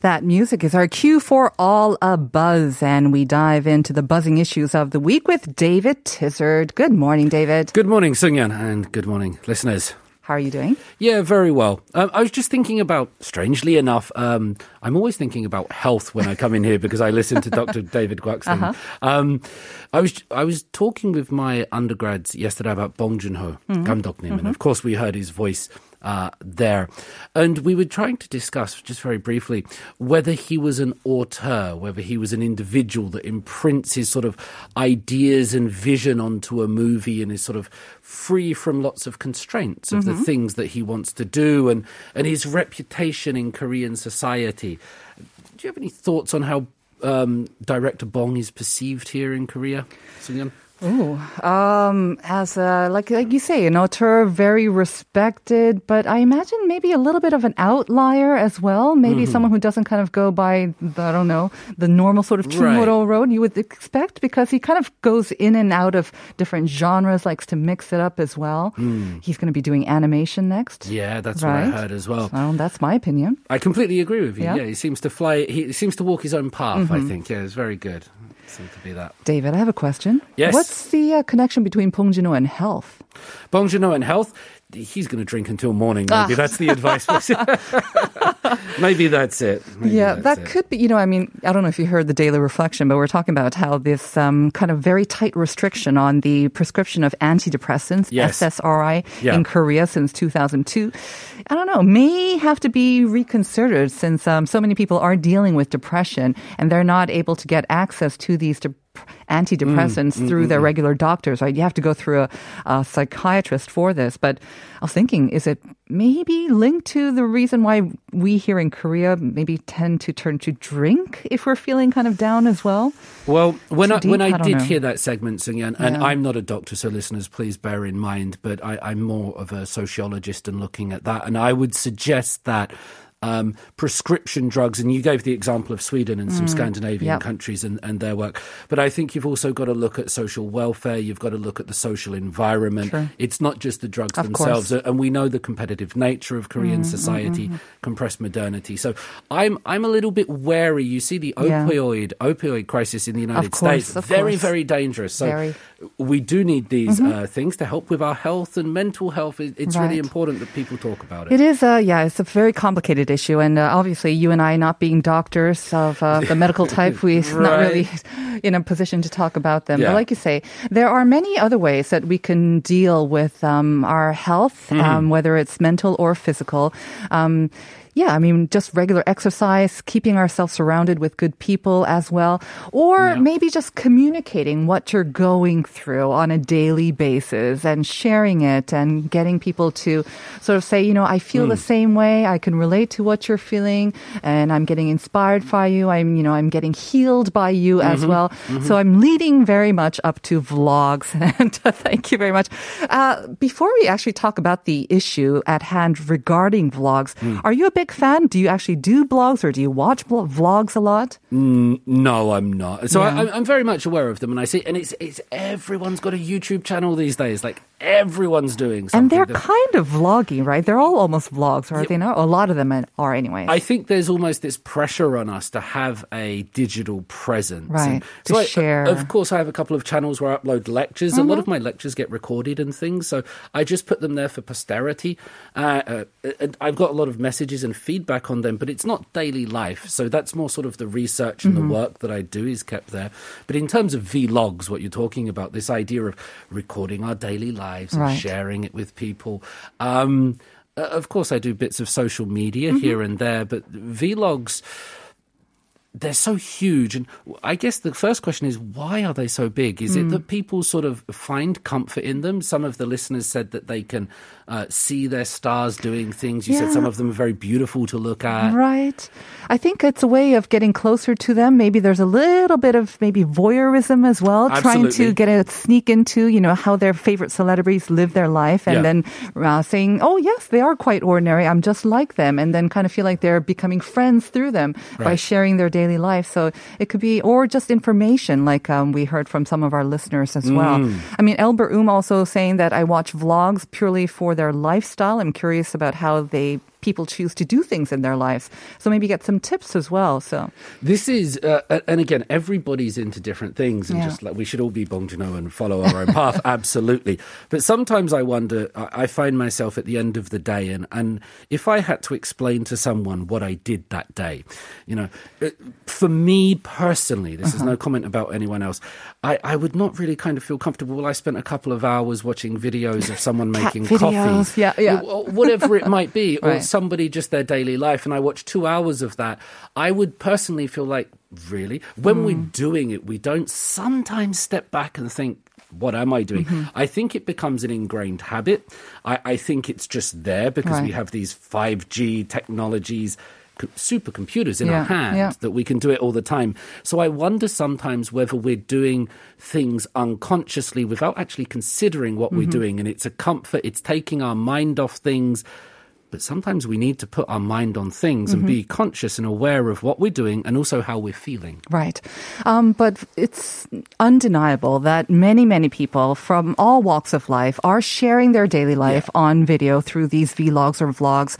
That music is our cue for All a Buzz, and we dive into the buzzing issues of the week with David Tizzard. Good morning, David. Good morning, Sungyan, and good morning, listeners. How are you doing? Yeah, very well. Um, I was just thinking about, strangely enough, um, I'm always thinking about health when I come in here because I listen to Dr. David Guaxton. Uh-huh. Um, I was I was talking with my undergrads yesterday about Bong Joon-ho, Mm-hmm. Gamdoknim, and of course we heard his voice uh, there. And we were trying to discuss, just very briefly, whether he was an auteur, whether he was an individual that imprints his sort of ideas and vision onto a movie and is sort of free from lots of constraints of the things that he wants to do and, and his reputation in Korean society. Do you have any thoughts on how um, director Bong is perceived here in Korea? Sung-yeon? Ooh, um, as a, like, like you say, an auteur, very respected, but I imagine maybe a little bit of an outlier as well. Maybe Mm-hmm. someone who doesn't kind of go by, the, I don't know, the normal sort of Right. Chungmuro road you would expect because he kind of goes in and out of different genres, likes to mix it up as well. He's going to be doing animation next. Mm. Yeah, that's Right. what I heard as well. Well, that's my opinion. I completely agree with you. Yeah? Yeah, he seems to fly. He seems to walk his own path. I think. Yeah, it's very good. Seems to be that. David, I have a question. Yes. What's the uh, connection between Bong Joon-ho and health? Bong Joon-ho and health. He's going to drink until morning. Maybe that's the advice. maybe that's it. Maybe yeah, that's that it. could be. You know, I mean, I don't know if you heard the daily reflection, but we're talking about how this um, kind of very tight restriction on the prescription of antidepressants, Yes. SSRI, Yeah. in Korea since 2002. I don't know, may have to be reconsidered since um, so many people are dealing with depression and they're not able to get access to these de- antidepressants Mm, mm through mm, their mm. regular doctors, right? You have to go through a, a psychiatrist for this. But I was thinking, is it maybe linked to the reason why we here in Korea maybe tend to turn to drink if we're feeling kind of down as well? Well, when I, when? I, I did know. hear that segment, Sungyeon, and Yeah. I'm not a doctor, so listeners, please bear in mind, but I, I'm more of a sociologist and looking at that, and I would suggest that. Um, prescription drugs, and you gave the example of Sweden and some Scandinavian Mm. Yep. countries and, and their work. But I think you've also got to look at social welfare. You've got to look at the social environment. Sure. It's not just the drugs Of themselves, course. Mm, and we know the competitive nature of Korean society, compressed modernity. So I'm I'm a little bit wary. You see the Yeah. opioid opioid crisis in the United course, States, very very dangerous. So Very. Mm-hmm. we do need these uh, things to help with our health and mental health. It- It's really important that people talk about it. It is, uh, yeah, it's a very complicated issue. And uh, obviously, you and I, not being doctors of uh, the medical type, we're not really in a position to talk about them. Yeah. But like you say, there are many other ways that we can deal with um, our health, Mm-hmm. um, whether it's mental or physical. Um, yeah, I mean, just regular exercise, keeping ourselves surrounded with good people as well, or Yeah. maybe just communicating what you're going through on a daily basis and sharing it and getting people to sort of say, you know, I feel the same way. I can relate to what you're feeling and I'm getting inspired by you. I'm, you know, I'm getting healed by you as well. So I'm leading very much up to vlogs and uh, thank you very much. Uh, before we actually talk about the issue at hand regarding vlogs, are you a big fan? Do you actually do blogs or do you watch vlogs a lot? No, I'm not. So Yeah. I, I'm- I'm very much aware of them, and I see, and it's it's everyone's got a YouTube channel these days. Like everyone's doing something. And they're kind of vlogging, right? They're all almost vlogs, are they not? A lot of them are anyway. I think there's almost this pressure on us to have a digital presence. Right, And to share. Mm-hmm. Of course, I have a couple of channels where I upload lectures. A lot of my lectures get recorded and things, so I just put them there for posterity. Uh, uh, and I've got a lot of messages and feedback on them, but it's not daily life. So that's more sort of the research and Mm-hmm. the work that I do is kept there. But in terms of vlogs, what you're talking about, this idea of recording our daily lives and sharing it with people. Um, uh, of course, I do bits of social media Mm-hmm. here and there, but vlogs they're so huge. And I guess the first question is, why are they so big? Is Hmm. it that people sort of find comfort in them? Some of the listeners said that they can uh, see their stars doing things. You said some of them are very beautiful to look at. Right. I think it's a way of getting closer to them. Maybe there's a little bit of maybe voyeurism as well, trying to get a sneak into, you know, how their favorite celebrities live their life and Yeah. then uh, saying, oh, yes, they are quite ordinary. I'm just like them. And then kind of feel like they're becoming friends through them by sharing their daily life. So it could be, or just information like um, we heard from some of our listeners as well. Mm. I mean, Elbert Um also saying that I watch vlogs purely for their lifestyle. I'm curious about how they people choose to do things in their lives. So maybe get some tips as well. So This is, uh, and again, everybody's into different things, and Yeah. just like we should all be Bong Joon-ho and follow our own path, absolutely. But sometimes I wonder, I, find myself at the end of the day, and, and if I had to explain to someone what I did that day, you know, for me personally, this is no comment about anyone else, I, I would not really kind of feel comfortable. Well, I spent a couple of hours watching videos of someone making videos, coffee, yeah, yeah. whatever it might be, or Right. Somebody just their daily life and I watch two hours of that, I would personally feel like, really? When we're Hmm. doing it, we don't sometimes step back and think, what am I doing? Mm-hmm. I think it becomes an ingrained habit. I, I think it's just there because we have these 5G technologies. Supercomputers in Yeah, our hand yeah. that we can do it all the time. So I wonder sometimes whether we're doing things unconsciously without actually considering what we're Mm-hmm. doing. And it's a comfort, it's taking our mind off things. But sometimes we need to put our mind on things and be Mm-hmm. conscious and aware of what we're doing and also how we're feeling. Right. Um, but it's undeniable that many, many people from all walks of life are sharing their daily life on video through these vlogs or vlogs.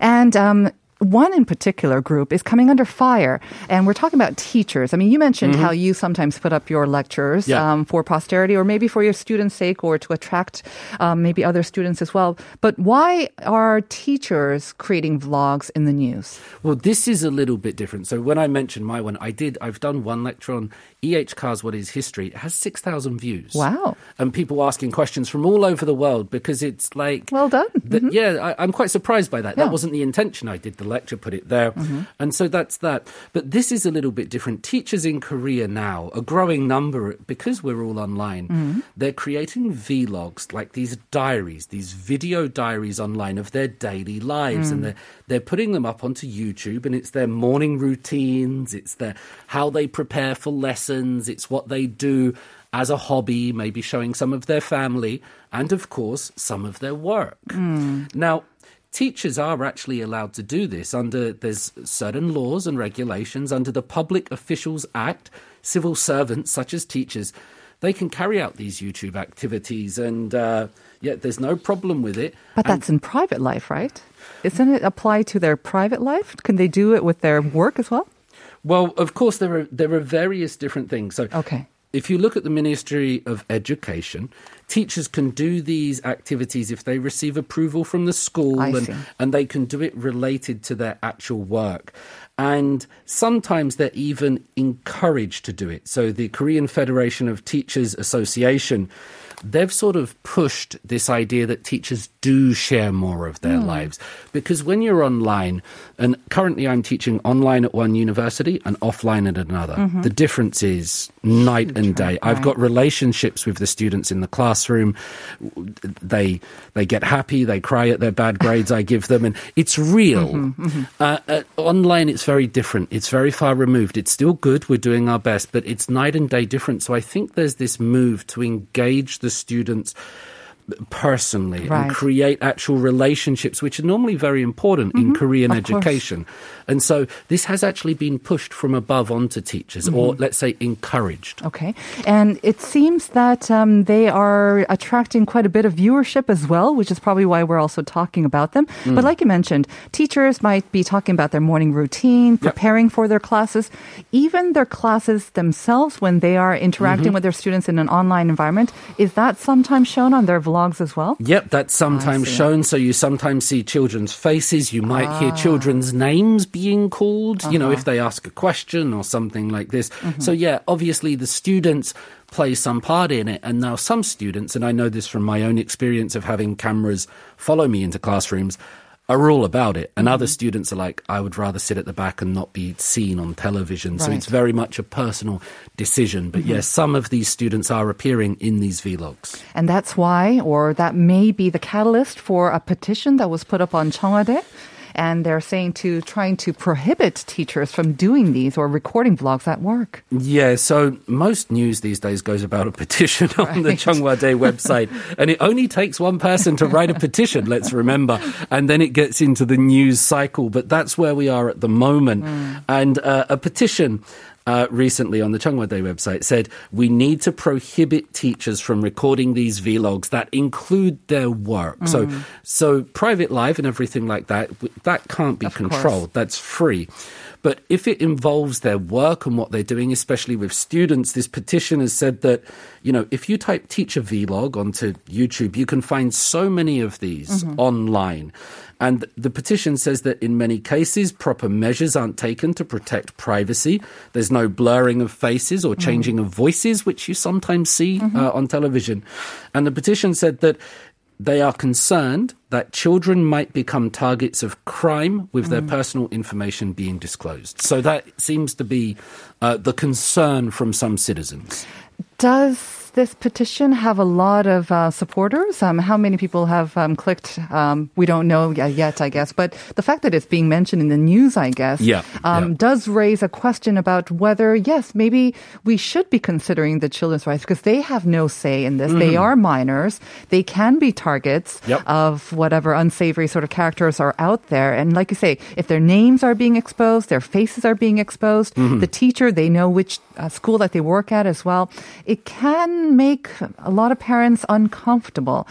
And, um, one in particular group is coming under fire, and we're talking about teachers. I mean, you mentioned how you sometimes put up your lectures Mm-hmm. Yeah. um, for posterity, or maybe for your students' sake, or to attract um, maybe other students as well. But why are teachers creating vlogs in the news? Well, this is a little bit different. So when I mentioned my one, I did, I've done one lecture on E.H. Carr's What is History. It has 6,000 views. Wow. And people asking questions from all over the world because it's like. Well done. Th- Yeah, I, I'm quite surprised by that. Yeah. That wasn't the intention. I did the lecture, put it there. Mm-hmm. And so that's that. But this is a little bit different. Teachers in Korea now, a growing number, because we're all online, mm-hmm. they're creating vlogs, like these diaries, these video diaries online of their daily lives. And mm. they're, they're putting them up onto YouTube, and it's their morning routines, it's their how they prepare for lessons, it's what they do as a hobby, maybe showing some of their family, and of course, some of their work. Mm. Now, teachers are actually allowed to do this under there's certain laws and regulations under the Public Officials Act. Civil servants, such as teachers, they can carry out these YouTube activities, and uh, yeah, there's no problem with it. But And- that's in private life, right? Isn't it apply to their private life? Can they do it with their work as well? well, of course, there are there are various different things. So, Okay. If you look at the Ministry of Education, teachers can do these activities if they receive approval from the school I and, see. and they can do it related to their actual work. And sometimes they're even encouraged to do it. So the Korean Federation of Teachers Association, they've sort of pushed this idea that teachers do share more of their Hmm. lives. Because when you're online, and currently I'm teaching online at one university and offline at another, the difference is night and day. I've got relationships with the students in the classroom. They they get happy, they cry at their bad grades I give them, and it's real. Uh, uh, online, it's very different. It's very far removed. It's still good. We're doing our best, but it's night and day different. So I think there's this move to engage the students personally Right. and create actual relationships, which are normally very important in Korean of course. education. And so this has actually been pushed from above onto teachers, or let's say encouraged. Okay. And it seems that um, they are attracting quite a bit of viewership as well, which is probably why we're also talking about them. Mm. But like you mentioned, teachers might be talking about their morning routine, preparing for their classes, even their classes themselves when they are interacting Mm-hmm. with their students in an online environment. Is that sometimes shown on their as well? Yep, that's sometimes shown. So you sometimes see children's faces. You might hear children's names being called, you know, if they ask a question or something like this. So, yeah, obviously the students play some part in it. And now some students, and I know this from my own experience of having cameras follow me into classrooms, are all about it. And Mm-hmm. other students are like, I would rather sit at the back and not be seen on television. So it's very much a personal decision. But yes, some of these students are appearing in these vlogs. And that's why, or that may be the catalyst for a petition that was put up on Cheong Wa Dae. And they're saying to trying to prohibit teachers from doing these or recording vlogs at work. Yeah, so most news these days goes about a petition on the Right. Cheong Wa Dae website, and it only takes one person to write a petition, let's remember, and then it gets into the news cycle. But that's where we are at the moment. And uh, a petition uh, recently on the Cheong Wa Dae website said we need to prohibit teachers from recording these vlogs that include their work. So, so private life and everything like that, that can't be Of course. controlled. That's free. But if it involves their work and what they're doing, especially with students, this petition has said that, you know, if you type teacher vlog onto YouTube, you can find so many of these mm-hmm. online. And the petition says that in many cases, proper measures aren't taken to protect privacy. There's no blurring of faces or mm-hmm. changing of voices, which you sometimes see mm-hmm. uh, on television. And the petition said that they are concerned that children might become targets of crime with their personal information being disclosed. So that seems to be uh, the concern from some citizens. Does this petition have a lot of uh, supporters? Um, how many people have um, clicked? Um, we don't know yet, I guess. But the fact that it's being mentioned in the news, I guess, Yeah, um, yeah. does raise a question about whether, yes, maybe we should be considering the children's rights because they have no say in this. They are minors. They can be targets Mm-hmm. Yep. of whatever unsavory sort of characters are out there. And like you say, if their names are being exposed, their faces are being exposed, Mm-hmm. the teacher, they know which uh, school that they work at as well. It can make a lot of parents uncomfortable.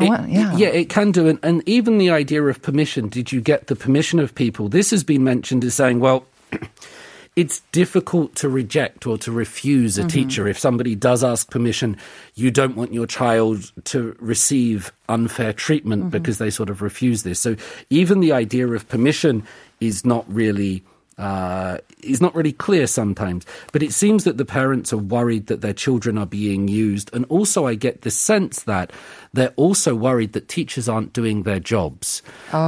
It- yeah. yeah, it can do. And, and even the idea of permission did you get the permission of people? This has been mentioned as saying, well, it's difficult to reject or to refuse a Mm-hmm. teacher. If somebody does ask permission, you don't want your child to receive unfair treatment Mm-hmm. because they sort of refuse this. So even the idea of permission is not really. Uh, is not really clear sometimes, but it seems that the parents are worried that their children are being used, and also I get the sense that they're also worried that teachers aren't doing their jobs.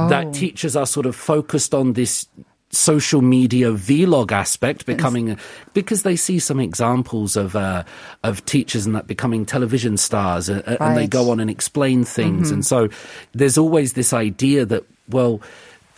That teachers are sort of focused on this social media vlog aspect becoming a, because they see some examples of uh, of teachers and that becoming television stars uh, uh, and they go on and explain things. And so there's always this idea that well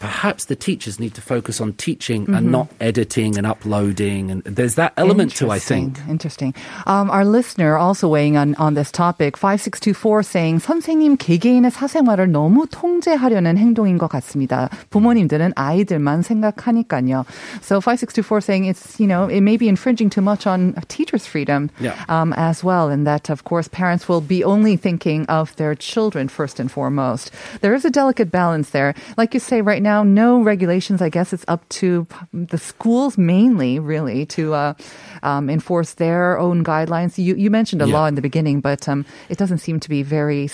perhaps the teachers need to focus on teaching and not editing and uploading and there's that element to i think Interesting. Um, our listener also weighing on, on this topic, 5624 saying, 선생님 개개인의 사생활을 너무 통제하려는 행동인 것 같습니다. 부모님들은 아이들만 생각하니까요. So 5624 saying it's, you know, it may be infringing too much on a teacher's freedom Yeah. um, as well. And that, of course, parents will be only thinking of their children first and foremost. There is a delicate balance there. Like you say, right now, no regulations. I guess it's up to the schools mainly, really, to uh, um, enforce their own guidelines. You, you mentioned a Yeah. law in the beginning, but um, it doesn't seem to be very,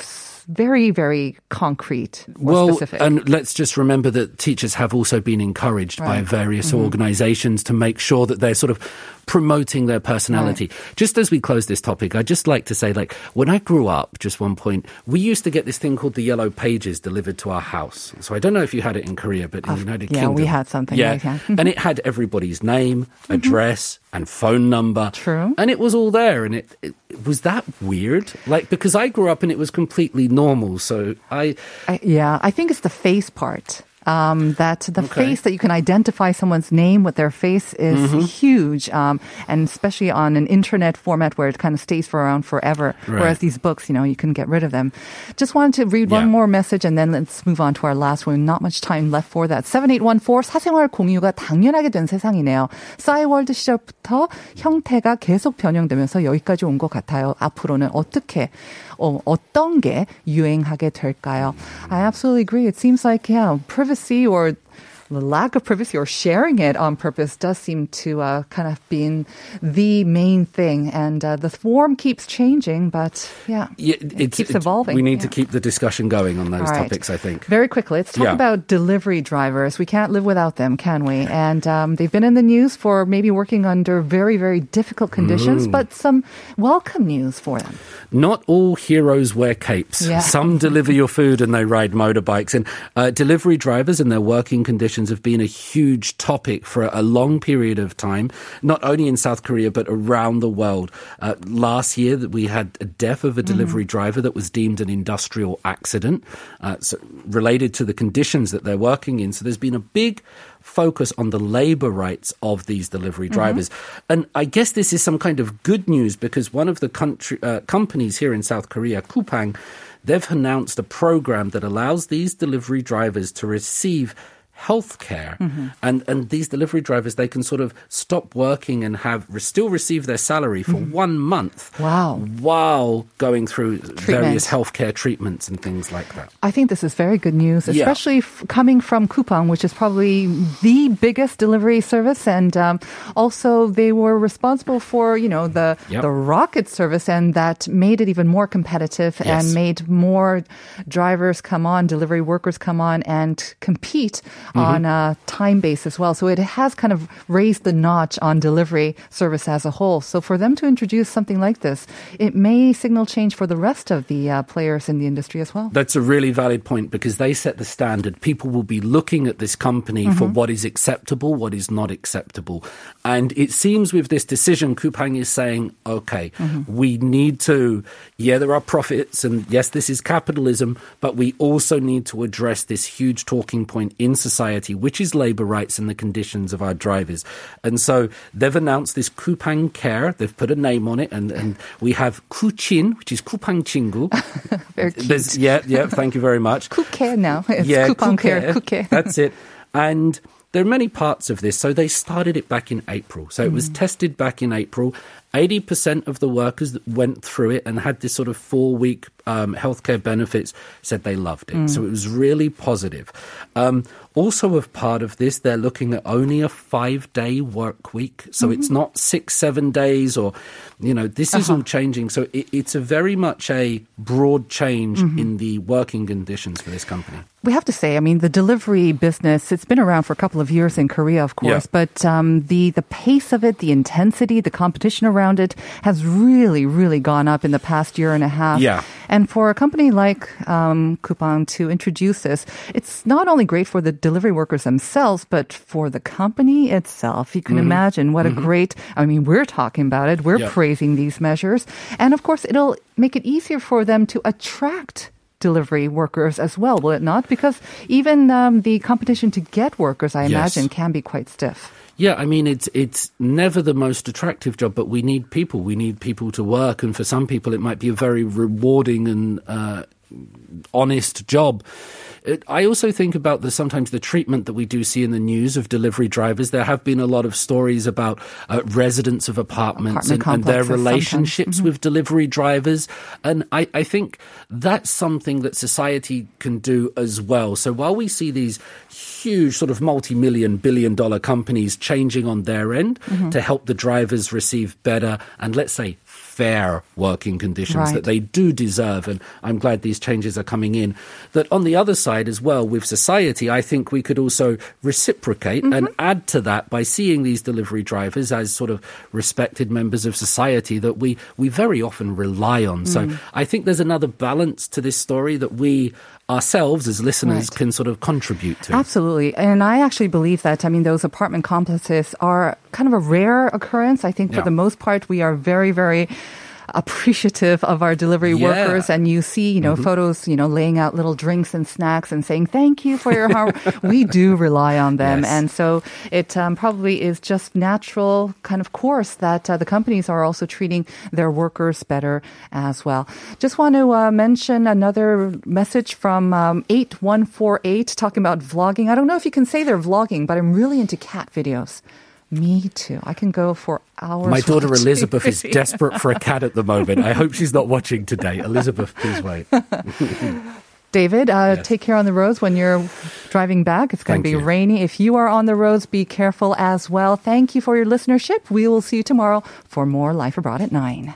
very, very concrete well, specific. and let's just remember that teachers have also been encouraged by Right. Mm-hmm. various organizations to make sure that they're sort of promoting their personality. Just as we close this topic, I'd just like to say, like, when I grew up, just one point, we used to get this thing called the yellow pages delivered to our house. So I don't know if you had it in Korea, but in the United yeah, Kingdom. we had something yeah. like that. and it had everybody's name, address, and phone number. True. And it was all there. And it, it was that weird? Like, because I grew up and it was completely normal. So I, I, yeah, I think it's the face part. Um, that the Okay. face that you can identify someone's name with their face is Mm-hmm. huge, um, and especially on an internet format where it kind of stays for around forever. Right. Whereas these books, you know, you can get rid of them. Just wanted to read Yeah. one more message and then let's move on to our last one. Not much time left for that. 7814 사생활 공유가 당연하게 된 세상이네요. 싸이월드 시절부터 형태가 계속 변형되면서 여기까지 온 것 같아요. 앞으로는 어떻게 어, 어떤 게 유행하게 될까요? I absolutely agree. It seems like yeah, privacy or the lack of privacy or sharing it on purpose does seem to uh, kind of being the main thing. And uh, the form keeps changing, but yeah, Yeah, it keeps evolving. We need yeah. to keep the discussion going on those right. topics, I think. Very quickly, let's talk Yeah. about delivery drivers. We can't live without them, can we? And um, they've been in the news for maybe working under very, very difficult Mm. conditions, but some welcome news for them. Not all heroes wear capes. Some deliver your food and they ride motorbikes. And uh, delivery drivers and their working conditions have been a huge topic for a long period of time, not only in South Korea, but around the world. Uh, last year, we had a death of a delivery driver that was deemed an industrial accident uh, so related to the conditions that they're working in. So there's been a big focus on the labor rights of these delivery drivers. And I guess this is some kind of good news because one of the country, uh, companies here in South Korea, Coupang, they've announced a program that allows these delivery drivers to receive health care and and these delivery drivers they can sort of stop working and have still receive their salary for one month Wow. while going through various healthcare treatments and things like that I think this is very good news, Yeah. especially f- coming from Coupang, which is probably the biggest delivery service, and um, also they were responsible for you know the Yep. the rocket service, and that made it even more competitive Yes. and made more drivers come on, delivery workers come on, and compete Mm-hmm. on a time base as well. So it has kind of raised the notch on delivery service as a whole. So for them to introduce something like this, it may signal change for the rest of the uh, players in the industry as well. That's a really valid point because they set the standard. People will be looking at this company for what is acceptable, what is not acceptable. And it seems with this decision, Coupang is saying, okay, we need to, yeah, there are profits, and yes, this is capitalism, but we also need to address this huge talking point in society, which is labor rights and the conditions of our drivers. And so they've announced this Coupang Care. They've put a name on it, and, and we have Kuchin, which is Coupang Chingu. Very cute. There's, yeah, yeah. Thank you very much. Kuke now. It's yeah, Coupang Care. Kuke. Kuke. That's it. And there are many parts of this. So they started it back in April. So it was mm. tested back in April. 80% of the workers that went through it and had this sort of four week um, healthcare benefits said they loved it. So it was really positive. Um, also, of part of this, they're looking at only a five day work week. So it's not six, seven days or, you know, this is all changing. So it, it's a very much a broad change in the working conditions for this company. We have to say, I mean, the delivery business, it's been around for a couple of years in Korea, of course, Yeah. but um, the, the pace of it, the intensity, the competition around it has really, really gone up in the past year and a half. Yeah. And for a company like um, Coupang to introduce this, it's not only great for the delivery workers themselves, but for the company itself. You can imagine what a great, I mean, we're talking about it, we're Yeah. praising these measures. And of course, it'll make it easier for them to attract delivery workers as well, will it not? Because even um, the competition to get workers, I Yes. imagine, can be quite stiff. Yeah, I mean it's it's never the most attractive job, but we need people. We need people to work, and for some people, it might be a very rewarding and uh, honest job. It, I also think about the sometimes the treatment that we do see in the news of delivery drivers. There have been a lot of stories about uh, residents of apartments Apartment and, and their relationships with delivery drivers, and I, I think that's something that society can do as well. So while we see these huge sort of multi-million billion dollar companies changing on their end Mm-hmm. to help the drivers receive better and let's say fair working conditions Right. that they do deserve and I'm glad these changes are coming in that on the other side as well with society I think we could also reciprocate and Mm-hmm. add to that by seeing these delivery drivers as sort of respected members of society that we we very often rely on so Mm. I think there's another balance to this story that we ourselves as listeners Right. can sort of contribute to Absolutely. And I actually believe that, I mean, those apartment complexes are kind of a rare occurrence. I think for Yeah. the most part, we are very, very appreciative of our delivery Yeah. Mm-hmm. workers and you see you know photos you know laying out little drinks and snacks and saying thank you for your hard work. we do rely on them Yes. and so it um, probably is just natural kind of course that uh, the companies are also treating their workers better as well just want to uh, mention another message from um, 8148 talking about vlogging i don't know if you can say they're vlogging but i'm really into cat videos me too. I can go for hours. My daughter Elizabeth is desperate for a cat at the moment. I hope she's not watching today. Elizabeth, please wait. David, uh, Yes. take care on the roads when you're driving back. It's going to be you. rainy. If you are on the roads, be careful as well. Thank you for your listenership. We will see you tomorrow for more Life Abroad at 9.